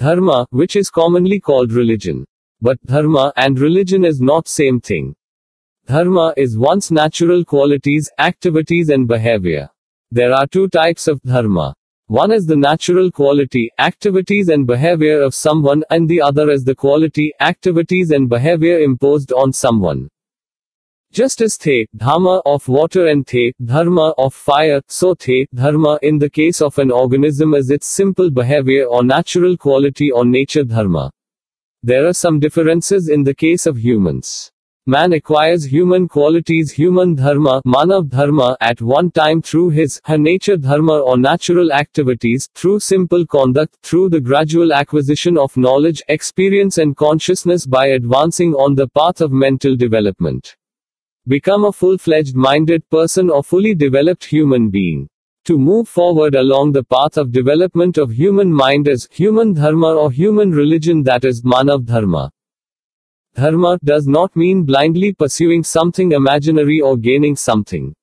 Dharma, which is commonly called religion. But dharma and religion is not same thing. Dharma is one's natural qualities, activities and behavior. There are two types of dharma. One is the natural quality, activities and behavior of someone, and the other is the quality, activities and behavior imposed on someone. Just as the dharma of water and the dharma of fire, so the dharma in the case of an organism is its simple behavior or natural quality or nature dharma. There are some differences in the case of humans. Man acquires human qualities human dharma, manav dharma, at one time through his, her nature dharma or natural activities, through simple conduct, through the gradual acquisition of knowledge, experience and consciousness by advancing on the path of mental development. Become a full-fledged minded person or fully developed human being. To move forward along the path of development of human mind is human dharma or human religion that is manav dharma. Dharma does not mean blindly pursuing something imaginary or gaining something.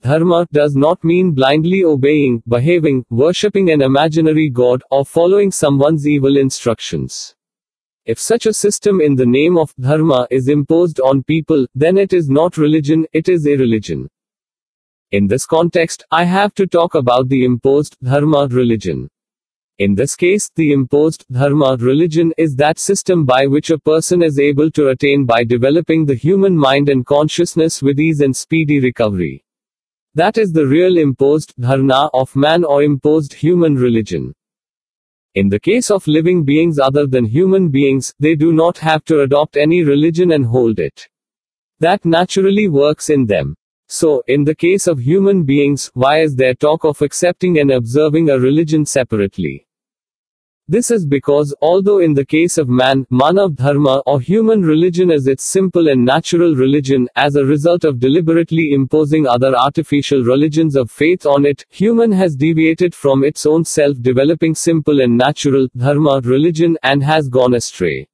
Dharma does not mean blindly obeying, behaving, worshipping an imaginary god, or following someone's evil instructions. If such a system in the name of dharma is imposed on people, then it is not religion, it is a religion. In this context, I have to talk about the imposed dharma religion. In this case, the imposed dharma religion is that system by which a person is able to attain by developing the human mind and consciousness with ease and speedy recovery. That is the real imposed dharma of man or imposed human religion. In the case of living beings other than human beings, they do not have to adopt any religion and hold it. That naturally works in them. So, in the case of human beings, why is there talk of accepting and observing a religion separately? This is because, although in the case of man, Manav Dharma, or human religion is its simple and natural religion, as a result of deliberately imposing other artificial religions of faith on it, human has deviated from its own self-developing simple and natural, Dharma religion, and has gone astray.